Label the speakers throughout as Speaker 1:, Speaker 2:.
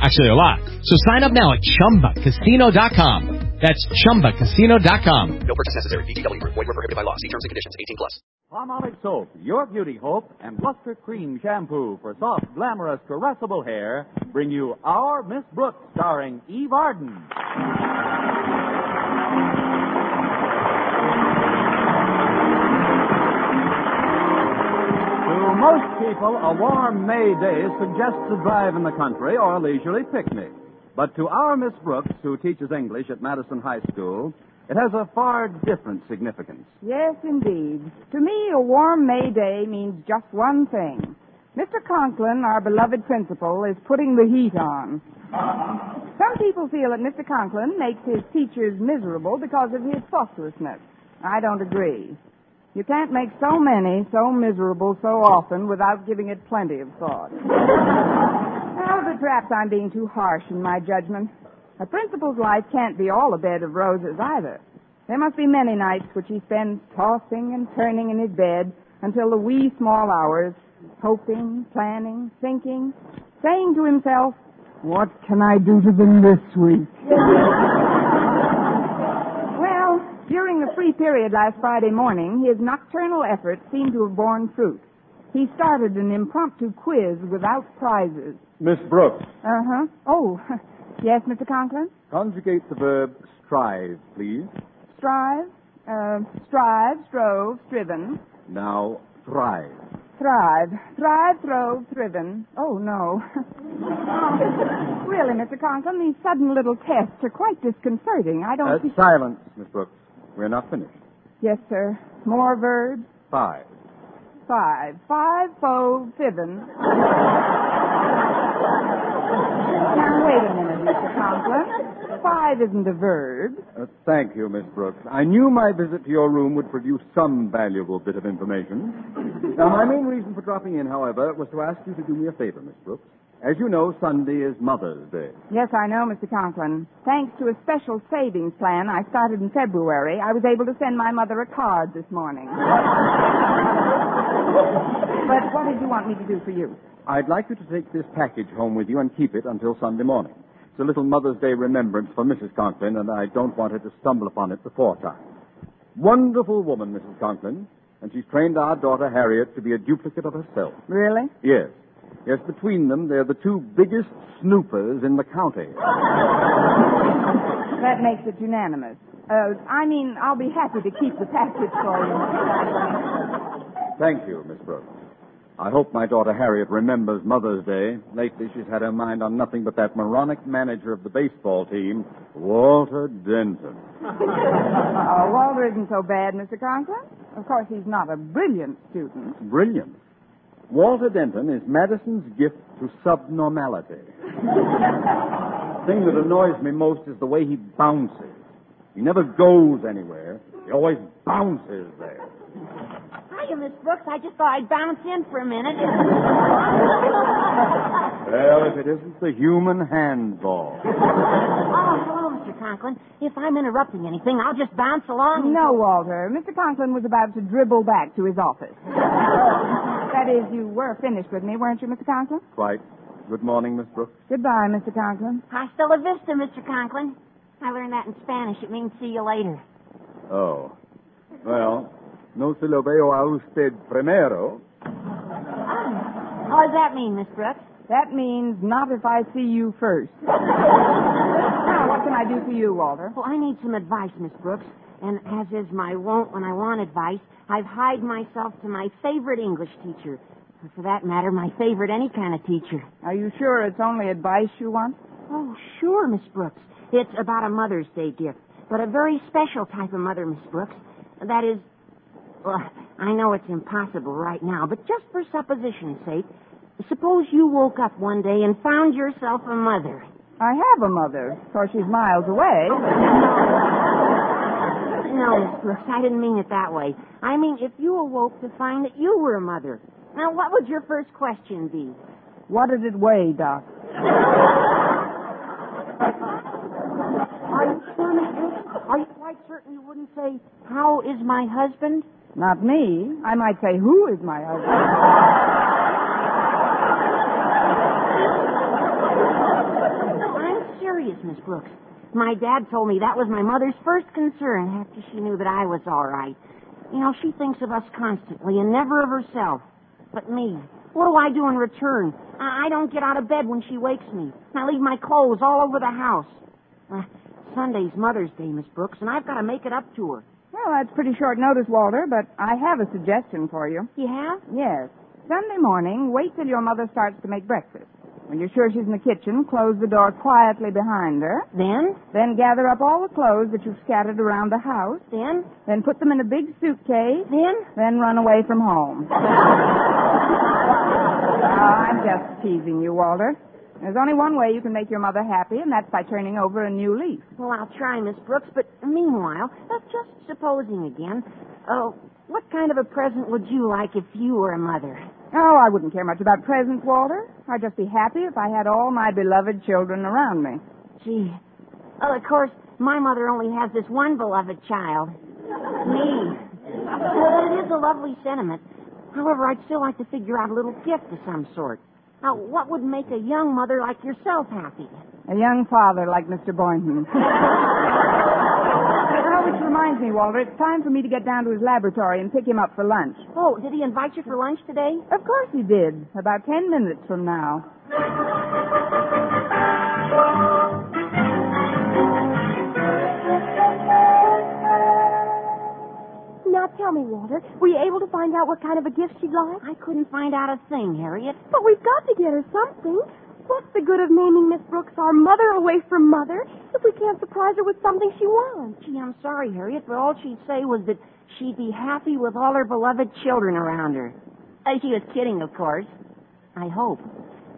Speaker 1: Actually, a lot. So sign up now at ChumbaCasino.com. That's ChumbaCasino.com.
Speaker 2: No purchase necessary. VGW Group. Void were prohibited by law. See terms and conditions. 18 plus.
Speaker 3: Palmolive soap, your beauty hope, and Luster Cream shampoo for soft, glamorous, caressable hair bring you Our Miss Brooks, starring Eve Arden. Most people, a warm May day suggests a drive in the country or a leisurely picnic. But to our Miss Brooks, who teaches English at Madison High School, it has a far different significance.
Speaker 4: Yes, indeed. To me, a warm May day means just one thing. Mr. Conklin, our beloved principal, is putting the heat on. Some people feel that Mr. Conklin makes his teachers miserable because of his thoughtlessness. I don't agree. You can't make so many so miserable so often without giving it plenty of thought. Well, perhaps I'm being too harsh in my judgment. A principal's life can't be all a bed of roses either. There must be many nights which he spends tossing and turning in his bed until the wee small hours, hoping, planning, thinking, saying to himself, What can I do to them this week? the free period last Friday morning, his nocturnal efforts seemed to have borne fruit. He started an impromptu quiz without prizes.
Speaker 3: Miss Brooks,
Speaker 4: Uh huh. Oh, yes, Mr. Conklin?
Speaker 3: conjugate the verb strive, please.
Speaker 4: Strive, uh, strive, strove, striven,
Speaker 3: Now, thrive.
Speaker 4: thrive, thrive, throve, thriven. Oh, no. really, Mr. Conklin, these sudden little tests are quite disconcerting. I don't
Speaker 3: Uh,
Speaker 4: see...
Speaker 3: silence, Miss Brooks. We're not finished.
Speaker 4: Yes, sir. More verbs?
Speaker 3: Five.
Speaker 4: Five. Five, fove, fiven. now, wait a minute, Mr. Conklin. Five isn't a verb.
Speaker 3: Uh, thank you, Miss Brooks. I knew my visit to your room would produce some valuable bit of information. now, my main reason for dropping in, however, was to ask you to do me a favor, Miss Brooks. As you know, Sunday is Mother's Day.
Speaker 4: Yes, I know, Mr. Conklin. Thanks to a special savings plan I started in February, I was able to send my mother a card this morning. but what did you want me to do for you?
Speaker 3: I'd like you to take this package home with you and keep it until Sunday morning. It's a little Mother's Day remembrance for Mrs. Conklin, and I don't want her to stumble upon it before time. Wonderful woman, Mrs. Conklin, and she's trained our daughter Harriet to be a duplicate of herself.
Speaker 4: Really?
Speaker 3: Yes. Yes, between them, they're the two biggest snoopers in the county.
Speaker 4: That makes it unanimous. Uh, I mean, I'll be happy to keep the package for you.
Speaker 3: Thank you, Miss Brooks. I hope my daughter Harriet remembers Mother's Day. Lately, she's had her mind on nothing but that moronic manager of the baseball team, Walter Denton.
Speaker 4: Oh, Walter isn't so bad, Mr. Conklin. Of course, he's not a brilliant student.
Speaker 3: Brilliant. Walter Denton is Madison's gift to subnormality. the thing that annoys me most is the way he bounces. He never goes anywhere. He always bounces there.
Speaker 5: Hiya, Miss Brooks. I just thought I'd bounce in for a minute.
Speaker 3: Well, if it isn't the human handball.
Speaker 5: oh. Conklin. If I'm interrupting anything, I'll just bounce along.
Speaker 4: No, Walter. Mr. Conklin was about to dribble back to his office. that is, you were finished with me, weren't you, Mr. Conklin?
Speaker 3: Quite. Good morning, Miss Brooks.
Speaker 4: Goodbye, Mr. Conklin.
Speaker 5: Hasta la vista, Mr. Conklin. I learned that in Spanish. It means see you later.
Speaker 3: Oh. Well, no se lo veo a usted primero.
Speaker 5: Oh, what does that mean, Miss Brooks?
Speaker 4: That means not if I see you first. what can I do for you, Walter?
Speaker 5: Well, I need some advice, Miss Brooks. And as is my wont when I want advice, I've hied myself to my favorite English teacher. Or for that matter, my favorite any kind of teacher.
Speaker 4: Are you sure it's only advice you want?
Speaker 5: Oh, sure, Miss Brooks. It's about a Mother's Day gift, but a very special type of mother, Miss Brooks. That is, well, I know it's impossible right now, but just for supposition's sake, suppose you woke up one day and found yourself a mother.
Speaker 4: I have a mother. Of course, she's miles away.
Speaker 5: No, Brooks, I didn't mean it that way. I mean, if you awoke to find that you were a mother, now what would your first question be?
Speaker 4: What did it weigh, Doc?
Speaker 5: Are you sure, Miss Are you quite certain you wouldn't say, How is my husband?
Speaker 4: Not me. I might say, who is my husband?
Speaker 5: Serious, Miss Brooks. My dad told me that was my mother's first concern after she knew that I was all right. You know, she thinks of us constantly and never of herself. But me, what do I do in return? I I don't get out of bed when she wakes me. I leave my clothes all over the house. Uh, Sunday's Mother's Day, Miss Brooks, and I've got to make it up to her.
Speaker 4: Well, that's pretty short notice, Walter, but I have a suggestion for you.
Speaker 5: You have?
Speaker 4: Yes. Sunday morning, wait till your mother starts to make breakfast. When you're sure she's in the kitchen, close the door quietly behind her.
Speaker 5: Then?
Speaker 4: Then gather up all the clothes that you've scattered around the house.
Speaker 5: Then?
Speaker 4: Then put them in a big suitcase.
Speaker 5: Then?
Speaker 4: Then run away from home. oh, I'm just teasing you, Walter. There's only one way you can make your mother happy, and that's by turning over a new leaf.
Speaker 5: Well, I'll try, Miss Brooks, but meanwhile, that's just supposing again, oh, what kind of a present would you like if you were a mother?
Speaker 4: Oh, I wouldn't care much about presents, Walter. I'd just be happy if I had all my beloved children around me.
Speaker 5: Gee. Well, of course, my mother only has this one beloved child. Me. Well, it is a lovely sentiment. However, I'd still like to figure out a little gift of some sort. Now, what would make a young mother like yourself happy?
Speaker 4: A young father like Mr. Boynton. which reminds me, Walter, it's time for me to get down to his laboratory and pick him up for lunch.
Speaker 5: Oh, did he invite you for lunch today?
Speaker 4: Of course he did. About ten minutes from now.
Speaker 6: Now tell me, Walter, were you able to find out what kind of a gift she'd like?
Speaker 5: I couldn't find out a thing, Harriet.
Speaker 6: But we've got to get her something. What's the good of naming Miss Brooks our mother away from mother we can't surprise her with something she wants?
Speaker 5: Gee, I'm sorry, Harriet, but all she'd say was that she'd be happy with all her beloved children around her. Uh, she was kidding, of course. I hope.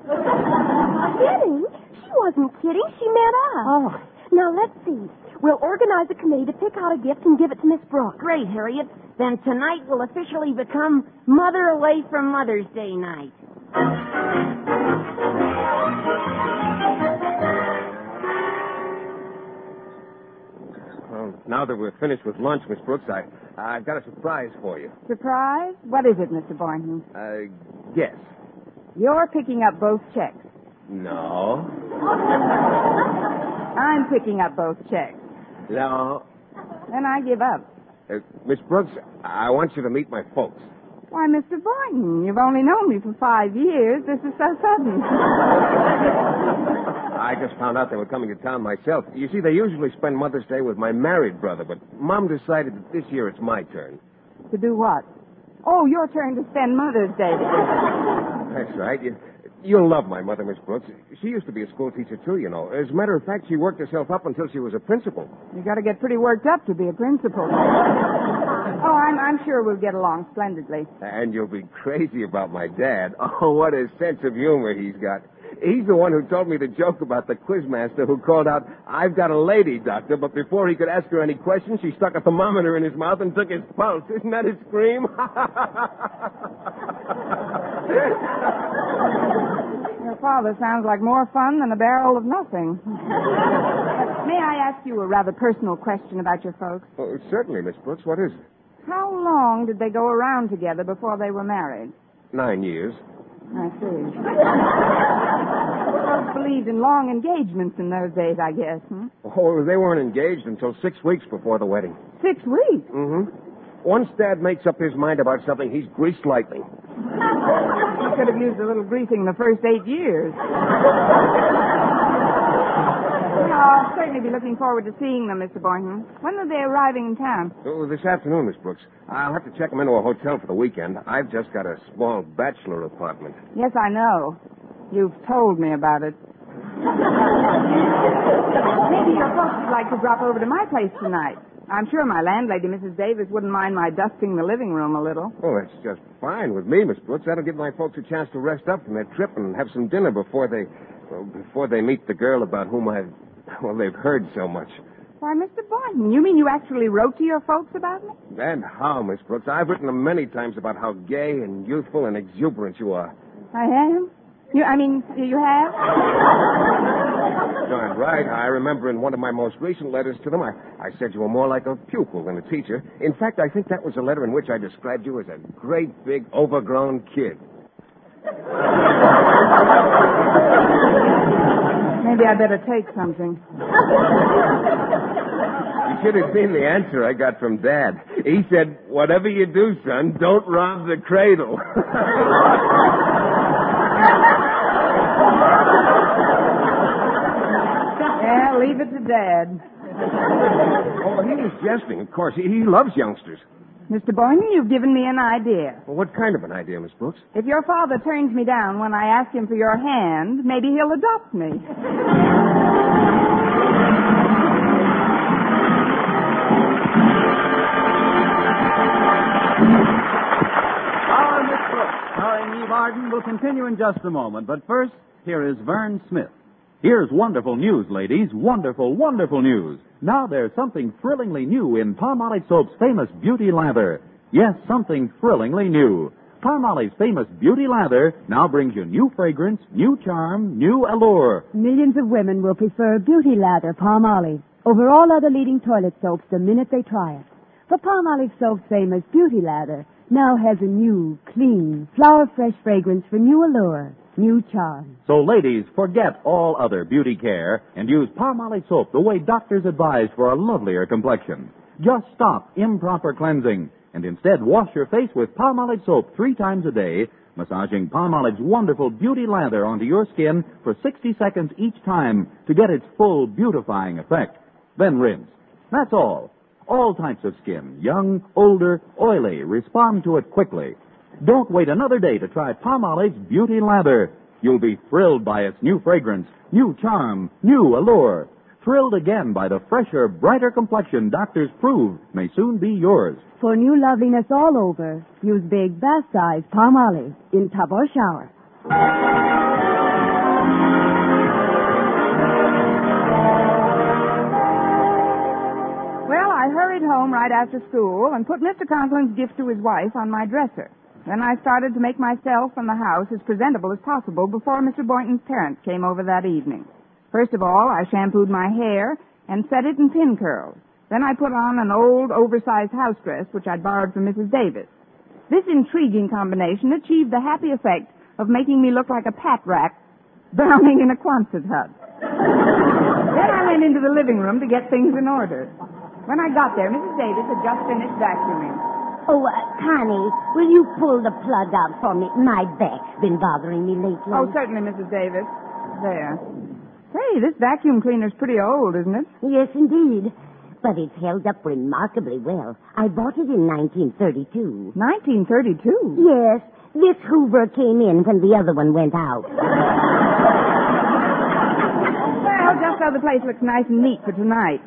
Speaker 6: kidding? She wasn't kidding. She meant us.
Speaker 5: Oh.
Speaker 6: Now let's see. We'll organize a committee to pick out a gift and give it to Miss Brooks.
Speaker 5: Great, Harriet. Then tonight will officially become Mother Away from Mother's Day night.
Speaker 7: Now that we're finished with lunch, Miss Brooks, I, I've got a surprise for you.
Speaker 4: Surprise? What is it, Mr. Boynton?
Speaker 7: Uh, guess.
Speaker 4: You're picking up both checks.
Speaker 7: No.
Speaker 4: I'm picking up both checks.
Speaker 7: No.
Speaker 4: Then I give up.
Speaker 7: Uh, Miss Brooks, I want you to meet my folks.
Speaker 4: Why, Mr. Boynton, you've only known me for five years. This is so sudden.
Speaker 7: I just found out they were coming to town myself. You see, they usually spend Mother's Day with my married brother, but Mom decided that this year it's my turn.
Speaker 4: to do what? Oh, your turn to spend Mother's Day together.
Speaker 7: That's right. You, you'll love my mother, Miss Brooks. She used to be a school teacher, too, you know. As a matter of fact, she worked herself up until she was a principal.
Speaker 4: You got to get pretty worked up to be a principal. oh, I'm, I'm sure we'll get along splendidly.
Speaker 7: And you'll be crazy about my dad. Oh, what a sense of humor he's got. He's the one who told me the joke about the quizmaster who called out, I've got a lady, doctor, but before he could ask her any questions, she stuck a thermometer in his mouth and took his pulse. Isn't that a scream?
Speaker 4: Your father sounds like more fun than a barrel of nothing. May I ask you a rather personal question about your folks?
Speaker 7: oh, certainly, Miss Brooks. What is it?
Speaker 4: How long did they go around together before they were married?
Speaker 7: Nine years.
Speaker 4: I see. Folks believed in long engagements in those days, I guess. Hmm?
Speaker 7: Oh, they weren't engaged until six weeks before the wedding.
Speaker 4: Six weeks.
Speaker 7: Mm-hmm. Once Dad makes up his mind about something, he's greased lightning.
Speaker 4: Could have used a little greasing the first eight years. I'll uh, certainly be looking forward to seeing them, Mr. Boynton. When are they arriving in town?
Speaker 7: Oh, this afternoon, Miss Brooks. I'll have to check them into a hotel for the weekend. I've just got a small bachelor apartment.
Speaker 4: Yes, I know. You've told me about it. Maybe your folks would like to drop over to my place tonight. I'm sure my landlady, Mrs. Davis, wouldn't mind my dusting the living room a little.
Speaker 7: Oh, that's just fine with me, Miss Brooks. That'll give my folks a chance to rest up from their trip and have some dinner before they, well, before they meet the girl about whom I've, well, they've heard so much.
Speaker 4: Why, Mr. Boynton, you mean you actually wrote to your folks about me?
Speaker 7: And how, Miss Brooks? I've written them many times about how gay and youthful and exuberant you are.
Speaker 4: I am? You, I mean, you have?
Speaker 7: Darn right. I remember in one of my most recent letters to them, I, I said you were more like a pupil than a teacher. In fact, I think that was a letter in which I described you as a great big overgrown kid.
Speaker 4: Maybe I better take something.
Speaker 7: You should have seen the answer I got from Dad. He said, whatever you do, son, don't rob the cradle.
Speaker 4: Yeah, leave it to Dad.
Speaker 7: oh, he was jesting, of course. He, he loves youngsters.
Speaker 4: Mr. Boynton, you've given me an idea.
Speaker 7: Well, what kind of an idea, Miss Brooks?
Speaker 4: If your father turns me down when I ask him for your hand, maybe he'll adopt me.
Speaker 8: Our Miss Brooks, starring Eve Arden, will continue in just a moment. But first, here is Vern Smith. Here's wonderful news, ladies. Wonderful, wonderful news. Now there's something thrillingly new in Palmolive Soap's famous Beauty Lather. Yes, something thrillingly new. Palmolive's famous Beauty Lather now brings you new fragrance, new charm, new allure.
Speaker 9: Millions of women will prefer Beauty Lather Palmolive over all other leading toilet soaps the minute they try it. For Palmolive Soap's famous Beauty Lather now has a new, clean, flower fresh fragrance for new allure, new charm.
Speaker 8: So, ladies, forget all other beauty care and use Palmolive soap the way doctors advise for a lovelier complexion. Just stop improper cleansing and instead wash your face with Palmolive soap three times a day, massaging Palmolive's wonderful beauty lather onto your skin for 60 seconds each time to get its full beautifying effect. Then rinse. That's all. All types of skin, young, older, oily, respond to it quickly. Don't wait another day to try Palmolive's Beauty Lather. You'll be thrilled by its new fragrance, new charm, new allure. Thrilled again by the fresher, brighter complexion doctors prove may soon be yours.
Speaker 9: For new loveliness all over, use big bath size Palmolive in tub or shower.
Speaker 4: Well, I hurried home right after school and put Mr. Conklin's gift to his wife on my dresser. Then I started to make myself and the house as presentable as possible before Mr. Boynton's parents came over that evening. First of all, I shampooed my hair and set it in pin curls. Then I put on an old, oversized house dress, which I'd borrowed from Mrs. Davis. This intriguing combination achieved the happy effect of making me look like a pat rack drowning in a Quonset hut. then I went into the living room to get things in order. When I got there, Mrs. Davis had just finished vacuuming.
Speaker 10: Oh, uh, Connie, will you pull the plug out for me? My back's been bothering me lately.
Speaker 4: Oh, certainly, Mrs. Davis. There. Say, this vacuum cleaner's pretty old, isn't it?
Speaker 10: Yes, indeed. But it's held up remarkably well. I bought it in 1932.
Speaker 4: 1932?
Speaker 10: Yes. This Hoover came in when the other one went out.
Speaker 4: Well, just so the place looks nice and neat for tonight.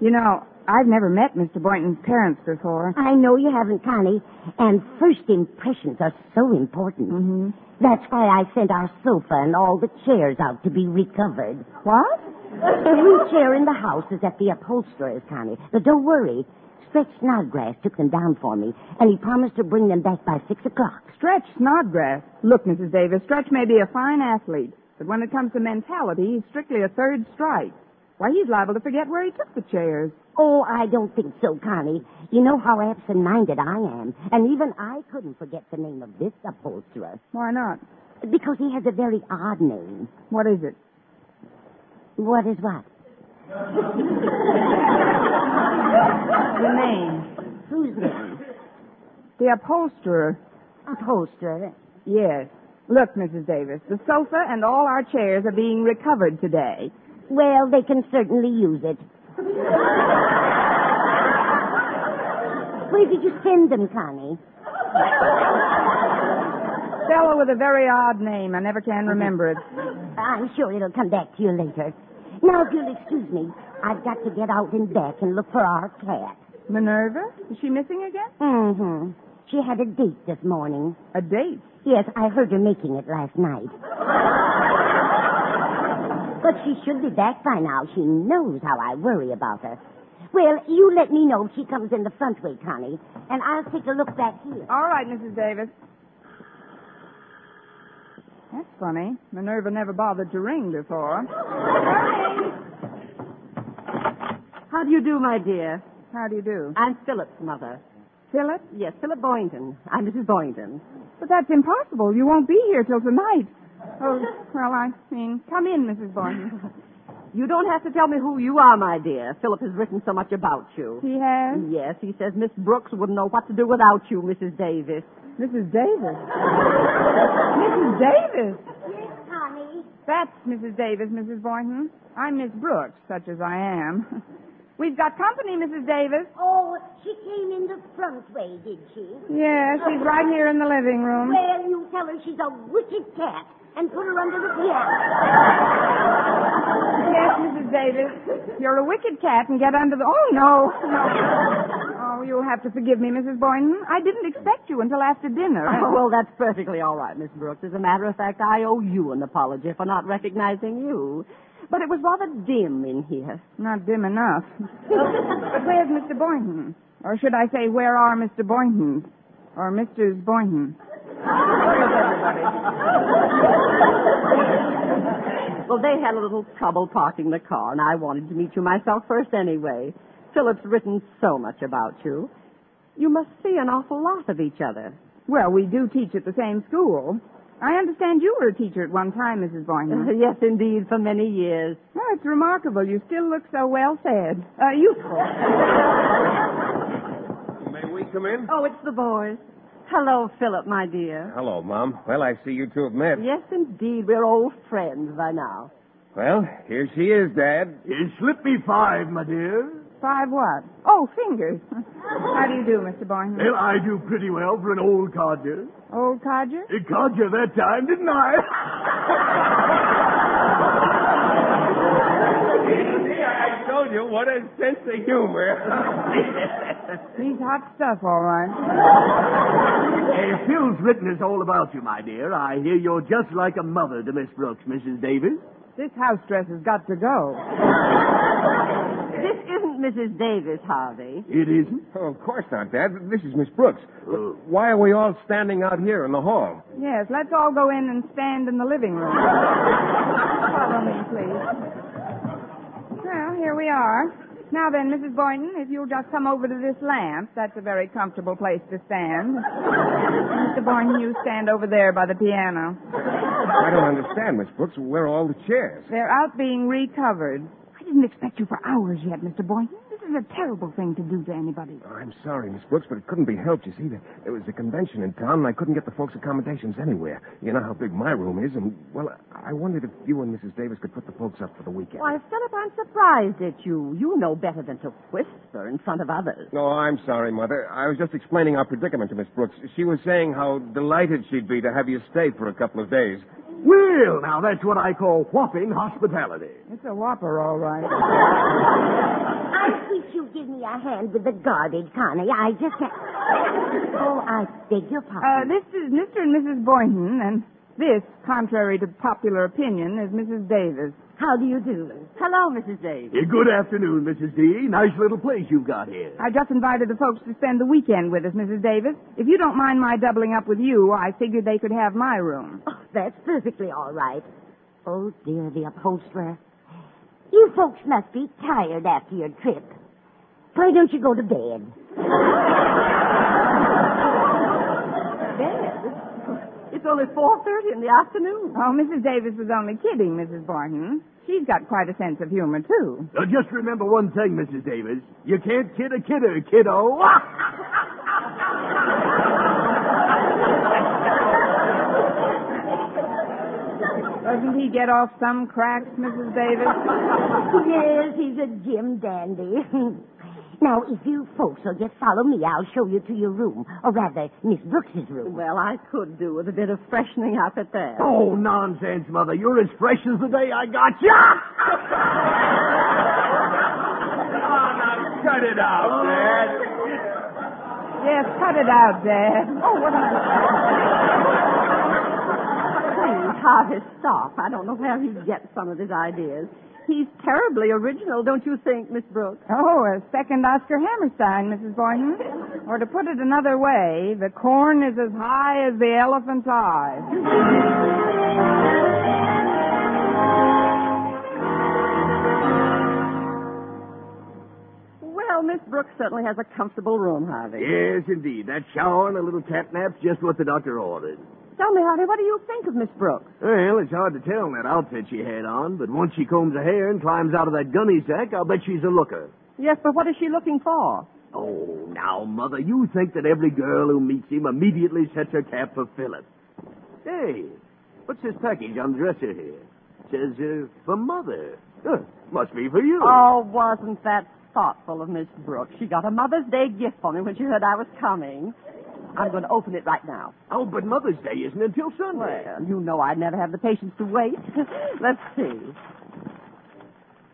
Speaker 4: You know, I've never met Mr. Boynton's parents before.
Speaker 10: I know you haven't, Connie. And first impressions are so important.
Speaker 4: Mm-hmm.
Speaker 10: That's why I sent our sofa and all the chairs out to be recovered.
Speaker 4: What?
Speaker 10: Every chair in the house is at the upholsterer's, Connie. But don't worry. Stretch Snodgrass took them down for me, and he promised to bring them back by six o'clock.
Speaker 4: Stretch Snodgrass. Look, Mrs. Davis, Stretch may be a fine athlete, but when it comes to mentality, he's strictly a third strike. Why, he's liable to forget where he took the chairs.
Speaker 10: Oh, I don't think so, Connie. You know how absent-minded I am, and even I couldn't forget the name of this upholsterer.
Speaker 4: Why not?
Speaker 10: Because he has a very odd name.
Speaker 4: What is it?
Speaker 10: What is what?
Speaker 4: The name.
Speaker 10: Whose name?
Speaker 4: The upholsterer.
Speaker 10: Upholsterer?
Speaker 4: Yes. Look, Mrs. Davis, the sofa and all our chairs are being recovered today.
Speaker 10: Well, they can certainly use it. Where did you send them, Connie?
Speaker 4: Fellow with a very odd name. I never can remember it.
Speaker 10: I'm sure it'll come back to you later. Now, if you'll excuse me, I've got to get out and back and look for our cat.
Speaker 4: Minerva? Is she missing again?
Speaker 10: Mm-hmm. She had a date this morning.
Speaker 4: A date?
Speaker 10: Yes, I heard her making it last night. But she should be back by now. She knows how I worry about her. Well, you let me know if she comes in the front way, Connie, and I'll take a look back here.
Speaker 4: All right, Mrs. Davis. That's funny. Minerva never bothered to ring before.
Speaker 11: How do you do, my dear?
Speaker 4: How do you do?
Speaker 11: I'm Philip's mother.
Speaker 4: Philip?
Speaker 11: Yes, Philip Boynton. I'm Mrs. Boynton.
Speaker 4: But that's impossible. You won't be here till tonight. Oh, well, I mean, come in, Mrs. Boynton.
Speaker 11: You don't have to tell me who you are, my dear. Philip has written so much about you.
Speaker 4: He has?
Speaker 11: Yes, he says Miss Brooks wouldn't know what to do without you, Mrs. Davis.
Speaker 4: Mrs. Davis? Mrs. Davis?
Speaker 10: Yes, Connie.
Speaker 4: That's Mrs. Davis, Mrs. Boynton. Hmm? I'm Miss Brooks, such as I am. We've got company, Mrs. Davis.
Speaker 10: Oh, she came in the front way, did she?
Speaker 4: Yeah, she's right here in the living room.
Speaker 10: Well, you tell her she's a wicked cat and put her under the piano.
Speaker 4: Yes, Mrs. Davis. You're a wicked cat and get under the. Oh, no. No. Oh, you'll have to forgive me, Mrs. Boynton. I didn't expect you until after dinner.
Speaker 11: Oh, well, that's perfectly all right, Miss Brooks. As a matter of fact, I owe you an apology for not recognizing you. But it was rather dim in here.
Speaker 4: Not dim enough. but where's Mr. Boynton? Or should I say, where are Mr. Boynton? Or Mrs. Boynton? Where's everybody?
Speaker 11: Well, they had a little trouble parking the car, and I wanted to meet you myself first anyway. Philip's written so much about you. You must see an awful lot of each other.
Speaker 4: Well, we do teach at the same school. I understand you were a teacher at one time, Mrs. Boynton.
Speaker 11: yes, indeed, for many years.
Speaker 4: Oh, it's remarkable. You still look so well fed. Uh, youthful.
Speaker 7: May we come in?
Speaker 11: Oh, it's the boys. Hello, Philip, my dear.
Speaker 7: Hello, Mom. Well, I see you two have met.
Speaker 11: Yes, indeed. We're old friends by now.
Speaker 7: Well, here she is, Dad.
Speaker 12: You slipped me five, my dear.
Speaker 4: Five what? Oh, fingers. How do you do, Mr. Boynton?
Speaker 12: Well, I do pretty well for an old codger.
Speaker 4: Old codger?
Speaker 12: It caught you that time, didn't I?
Speaker 7: I told you, what a sense of humor.
Speaker 4: He's hot stuff, all right.
Speaker 12: Hey, Phil's written us all about you, my dear. I hear you're just like a mother to Miss Brooks, Mrs. Davis.
Speaker 4: This house dress has got to go.
Speaker 11: This isn't Mrs. Davis, Harvey.
Speaker 12: It isn't?
Speaker 7: Oh, of course not, Dad. This is Miss Brooks.
Speaker 12: Oh.
Speaker 7: Why are we all standing out here in the hall?
Speaker 4: Yes, let's all go in and stand in the living room. Follow me, please. Well, here we are. Now then, Mrs. Boynton, if you'll just come over to this lamp, that's a very comfortable place to stand. Mr. Boynton, you stand over there by the piano.
Speaker 7: I don't understand, Miss Brooks. Where are all the chairs?
Speaker 4: They're out being recovered. I didn't expect you for hours yet, Mr. Boynton. This is a terrible thing to do to anybody.
Speaker 7: Oh, I'm sorry, Miss Brooks, but it couldn't be helped. You see, there, was a convention in town, and I couldn't get the folks' accommodations anywhere. You know how big my room is, and, well, I wondered if you and Mrs. Davis could put the folks up for the weekend.
Speaker 11: Why, Philip, I'm surprised at you. You know better than to whisper in front of others.
Speaker 7: No, I'm sorry, Mother. I was just explaining our predicament to Miss Brooks. She was saying how delighted she'd be to have you stay for a couple of days.
Speaker 12: Well, now that's what I call whopping hospitality.
Speaker 4: It's a whopper, all right.
Speaker 10: I wish you'd give me a hand with the garbage, Connie. I just can't. Oh, I beg your
Speaker 4: Uh,
Speaker 10: pardon.
Speaker 4: this is Mr. and Mrs. Boynton, and this, contrary to popular opinion, is Mrs. Davis.
Speaker 10: How do you do?
Speaker 11: Hello, Mrs. Davis.
Speaker 12: Eh, Good afternoon, Mrs. D. Nice little place you've got here.
Speaker 4: I just invited the folks to spend the weekend with us, Mrs. Davis. If you don't mind my doubling up with you, I figured they could have my room.
Speaker 10: Oh, that's perfectly all right. Oh, dear, the upholsterer. You folks must be tired after your trip. Why don't you go to bed?
Speaker 11: Bed? It's only 4.30 in the afternoon.
Speaker 4: Oh, Mrs. Davis was only kidding, Mrs. Boynton. She's got quite a sense of humor, too.
Speaker 12: Now, just remember one thing, Mrs. Davis. You can't kid a kidder, kiddo.
Speaker 4: Doesn't he get off some cracks, Mrs. Davis?
Speaker 5: yes, he's a Jim dandy. now, if you folks will just follow me, I'll show you to your room. Or rather, Miss Brooks's room.
Speaker 11: Well, I could do with a bit of freshening up at that.
Speaker 12: Oh, nonsense, Mother. You're as fresh as the day I got you.
Speaker 7: Oh, now cut it out, Dad.
Speaker 4: Yes, cut it out, Dad. Oh, what am
Speaker 11: Please, Harvey, stop. I don't know where he gets some of his ideas. He's terribly original, don't you think, Miss Brooks?
Speaker 4: Oh, a second Oscar Hammerstein, Mrs. Boynton. Or to put it another way, the corn is as high as the elephant's eye.
Speaker 11: Well, Miss Brooks certainly has a comfortable room, Harvey.
Speaker 12: Yes, indeed. That shower and a little cat nap's just what the doctor ordered.
Speaker 11: Tell me, Harvey, what do you think of Miss Brooks?
Speaker 12: Well, it's hard to tell in that outfit she had on, but once she combs her hair and climbs out of that gunny sack, I'll bet she's a looker.
Speaker 11: Yes, but what is she looking for?
Speaker 12: Oh, now, Mother, you think that every girl who meets him immediately sets her cap for Philip. Hey, what's this package on the dresser here? It says, uh, for Mother. Huh, must be for you.
Speaker 11: Oh, wasn't that thoughtful of Miss Brooks? She got a Mother's Day gift for me when she heard I was coming. I'm going to open it right now.
Speaker 12: Oh, but Mother's Day isn't until Sunday.
Speaker 11: Well, you know I'd never have the patience to wait. Let's see.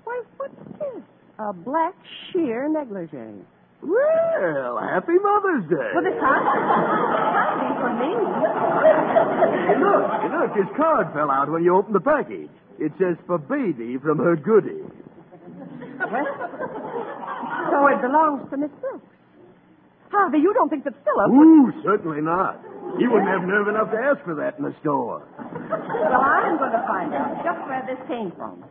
Speaker 11: Why, what's this? A black sheer negligee.
Speaker 12: Well, happy Mother's Day.
Speaker 11: Well, this time, something for me.
Speaker 12: Look, look, this card fell out when you opened the package. It says for baby from her goody.
Speaker 11: Well, so it belongs to Miss Brooks. Harvey, you don't think that Philip would...
Speaker 12: Ooh, certainly not. He wouldn't have nerve enough to ask for that in the store.
Speaker 11: Well, I'm going to find out just where this came from.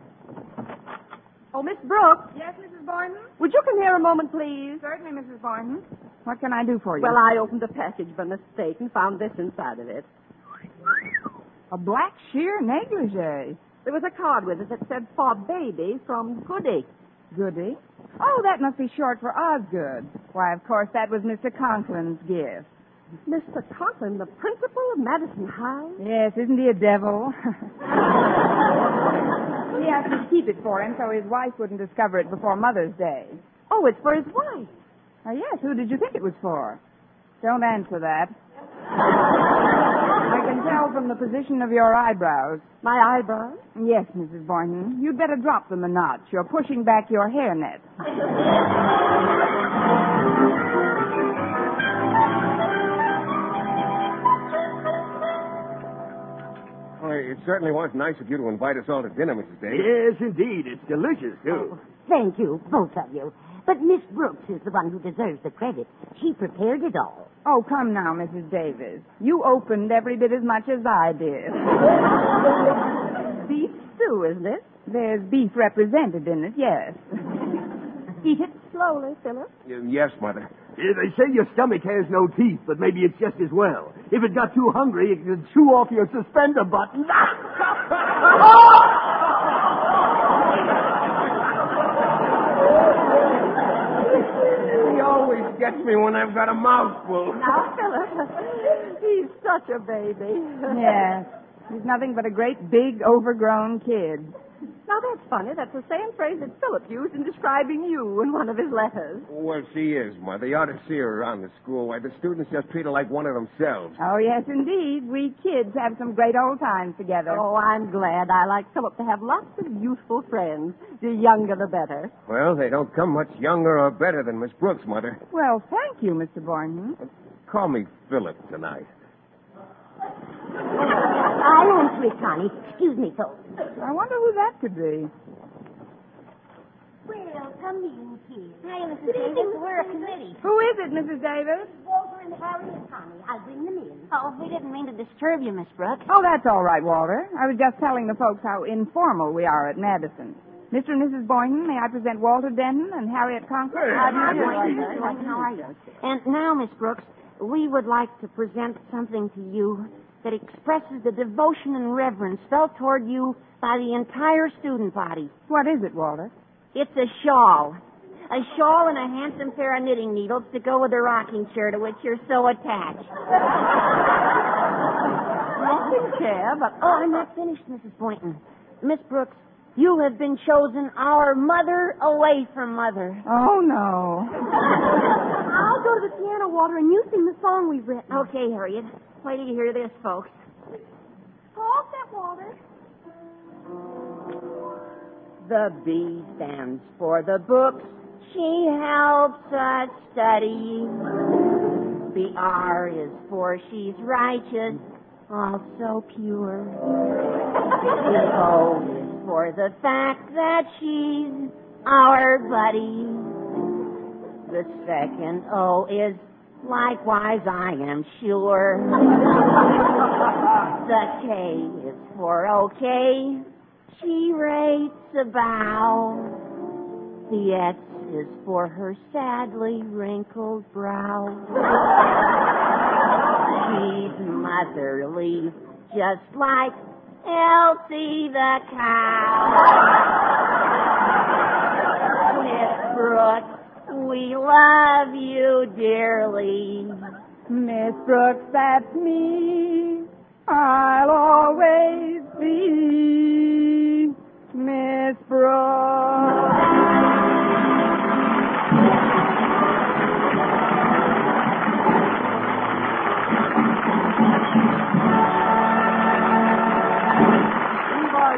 Speaker 11: Oh, Miss Brooks,
Speaker 4: Yes, Mrs. Boynton?
Speaker 11: would you come here a moment, please?
Speaker 4: Certainly, Mrs. Boynton. What can I do for you?
Speaker 11: Well, I opened a package by mistake and found this inside of it.
Speaker 4: A black sheer negligee.
Speaker 11: There was a card with it that said, for baby from Goody.
Speaker 4: Goody. Oh, that must be short for Osgood. Why, of course, that was Mr. Conklin's gift.
Speaker 11: Mr. Conklin, the principal of Madison High?
Speaker 4: Yes, isn't he a devil? he asked me to keep it for him so his wife wouldn't discover it before Mother's Day.
Speaker 11: Oh, it's for his wife.
Speaker 4: Oh, yes, who did you think it was for? Don't answer that. I can tell from the position of your eyebrows.
Speaker 11: My eyebrows?
Speaker 4: Yes, Mrs. Boynton. You'd better drop them a notch. You're pushing back your hairnet.
Speaker 7: Well, it certainly was nice of you to invite us all to dinner, Mrs. Davis.
Speaker 12: Yes, indeed. It's delicious, too.
Speaker 5: Oh, thank you, both of you. But Miss Brooks is the one who deserves the credit. She prepared it all.
Speaker 4: Oh, come now, Mrs. Davis. You opened every bit as much as I did.
Speaker 11: Beef stew, isn't it?
Speaker 4: There's beef represented in it, yes.
Speaker 11: Eat it slowly, Philip.
Speaker 7: Yes, Mother.
Speaker 12: Uh, they say your stomach has no teeth, but maybe it's just as well. If it got too hungry, it could chew off your suspender button.
Speaker 7: He oh, always gets me when I've got a mouthful.
Speaker 11: Now, Philip, he's such a baby.
Speaker 4: Yes. He's nothing but a great big overgrown kid.
Speaker 11: Now, that's funny. That's the same phrase that Philip used in describing you in one of his letters.
Speaker 7: Well, she is, Mother. You ought to see her around the school. Why, the students just treat her like one of themselves.
Speaker 4: Oh, yes, indeed. We kids have some great old times together.
Speaker 11: Oh, I'm glad. I like Philip to have lots of youthful friends. The younger, the better.
Speaker 7: Well, they don't come much younger or better than Miss Brooks, Mother.
Speaker 4: Well, thank you, Mr. Boynton.
Speaker 7: Call me Philip tonight.
Speaker 5: I'll answer it, Connie. Excuse me, folks.
Speaker 4: I wonder who that could be.
Speaker 5: Well, come in, kids. Hi, Mrs. Davis. We're a committee.
Speaker 4: Who is it, Mrs. Davis?
Speaker 5: Walter and Harriet Conklin. I'll bring them in. Oh, we didn't mean to disturb you, Miss Brooks.
Speaker 4: Oh, that's all right, Walter. I was just telling the folks how informal we are at Madison. Mr. and Mrs. Boynton, may I present Walter Denton and Harriet Conklin? How do you do,
Speaker 5: How are you? And now, Miss Brooks, we would like to present something to you that expresses the devotion and reverence felt toward you by the entire student body.
Speaker 4: What is it, Walter?
Speaker 5: It's a shawl. A shawl and a handsome pair of knitting needles to go with the rocking chair to which you're so attached.
Speaker 11: Nothing, care, but
Speaker 5: Oh, I'm not finished, Mrs. Boynton. Miss Brooks, you have been chosen our mother away from mother.
Speaker 4: Oh, no.
Speaker 6: I'll go to the piano, Walter, and you sing the song we've written.
Speaker 5: Okay, Harriet. Wait till you hear this, folks.
Speaker 6: Pause that, Walter.
Speaker 5: The B stands for the books she helps us study. The R is for she's righteous, also pure. The O is for the fact that she's our buddy. The second O is likewise, I am sure. the K is for okay. She rates a bow. The S is for her sadly wrinkled brow. She's motherly, just like Elsie the cow. Miss Brooks, we love you dearly.
Speaker 4: Miss Brooks, that's me. I'll always be Miss Brooks.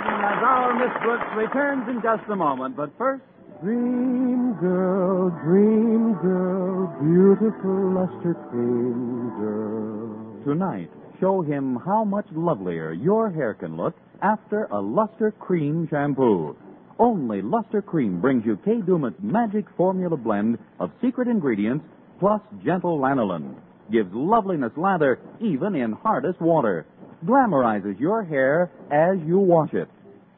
Speaker 8: As our Miss Brooks returns in just a moment, but first.
Speaker 12: Dream girl, dream girl, beautiful luster cream girl.
Speaker 8: Tonight, show him how much lovelier your hair can look after a Luster Cream shampoo. Only Luster Cream brings you Kay Daumit's magic formula blend of secret ingredients plus gentle lanolin. Gives loveliness lather even in hardest water. Glamorizes your hair as you wash it.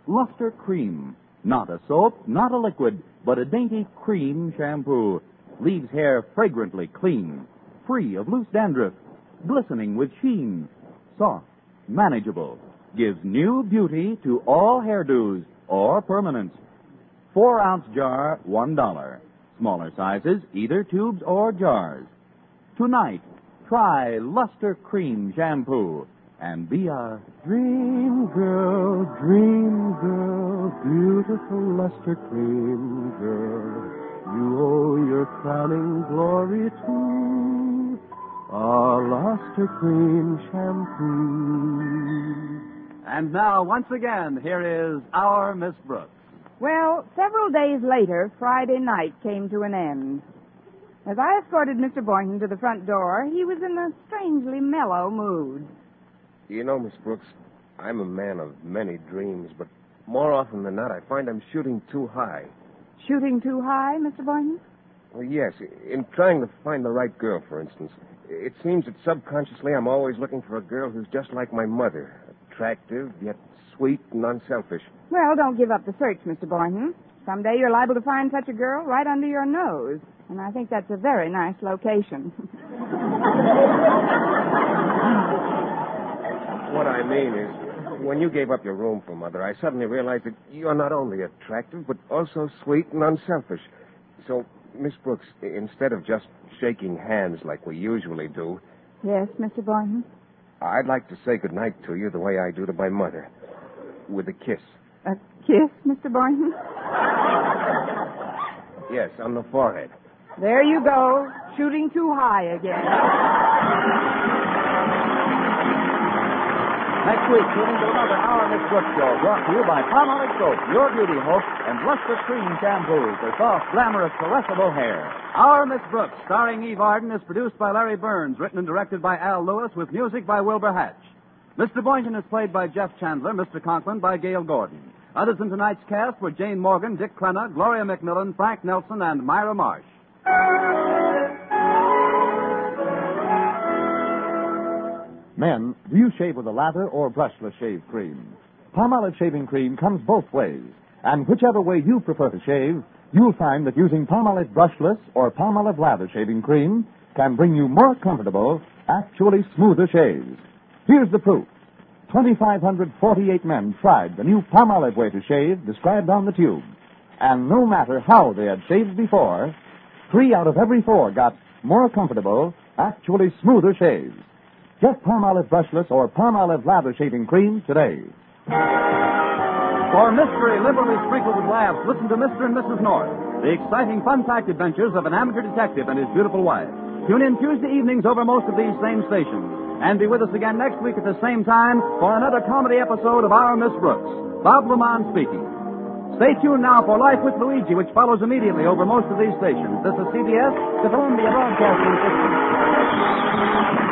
Speaker 8: Luster Cream. Not a soap, not a liquid, but a dainty cream shampoo. Leaves hair fragrantly clean, free of loose dandruff, glistening with sheen, soft, manageable. Gives new beauty to all hairdos or permanents. Four ounce jar, one dollar. Smaller sizes, either tubes or jars. Tonight, try Luster Cream Shampoo and be a
Speaker 12: Dream girl, dream girl, beautiful luster cream girl. You owe your crowning glory to our luster cream shampoo.
Speaker 8: And now, once again, here is our Miss Brooks.
Speaker 4: Well, several days later, Friday night came to an end. As I escorted Mr. Boynton to the front door, he was in a strangely mellow mood.
Speaker 7: You know, Miss Brooks, I'm a man of many dreams, but more often than not, I find I'm shooting too high.
Speaker 4: Shooting too high, Mr. Boynton?
Speaker 7: Well, yes, in trying to find the right girl, for instance. It seems that subconsciously I'm always looking for a girl who's just like my mother. Attractive, yet sweet and unselfish.
Speaker 4: Well, don't give up the search, Mr. Boynton. Someday you're liable to find such a girl right under your nose. And I think that's a very nice location.
Speaker 7: What I mean is, when you gave up your room for Mother, I suddenly realized that you're not only attractive, but also sweet and unselfish. So, Miss Brooks, instead of just shaking hands like we usually do,
Speaker 4: yes, Mr. Boynton?
Speaker 7: I'd like to say goodnight to you the way I do to my mother. With a kiss.
Speaker 4: A kiss, Mr. Boynton?
Speaker 7: Yes, on the forehead.
Speaker 4: There you go, shooting too high again.
Speaker 8: Next week, tune into another Our Miss Brooks show brought to you by Palmolive Soap, Your Beauty Hope, and Luster Cream Shampoo for soft, glamorous, caressable hair. Our Miss Brooks, starring Eve Arden, is produced by Larry Berns, written and directed by Al Lewis, with music by Wilbur Hatch. Mr. Boynton is played by Jeff Chandler, Mr. Conklin by Gale Gordon. Others in tonight's cast were Jane Morgan, Dick Crenna, Gloria McMillan, Frank Nelson, and Myra Marsh.
Speaker 3: Men, do you shave with a lather or brushless shave cream? Palmolive shaving cream comes both ways, and whichever way you prefer to shave, you'll find that using Palmolive brushless or Palmolive lather shaving cream can bring you more comfortable, actually smoother shaves. Here's the proof. 2,548 men tried the new Palmolive way to shave described on the tube, and no matter how they had shaved before, three out of every four got more comfortable, actually smoother shaves.
Speaker 8: Get Palmolive Brushless or Palmolive Lather Shaving Cream today. For mystery liberally sprinkled with laughs, listen to Mr. and Mrs. North, the exciting fun-packed adventures of an amateur detective and his beautiful wife. Tune in Tuesday evenings over most of these same stations. And be with us again next week at the same time for another comedy episode of Our Miss Brooks. Bob LeMond speaking. Stay tuned now for Life with Luigi, which follows immediately over most of these stations. This is CBS, the Columbia Broadcasting System.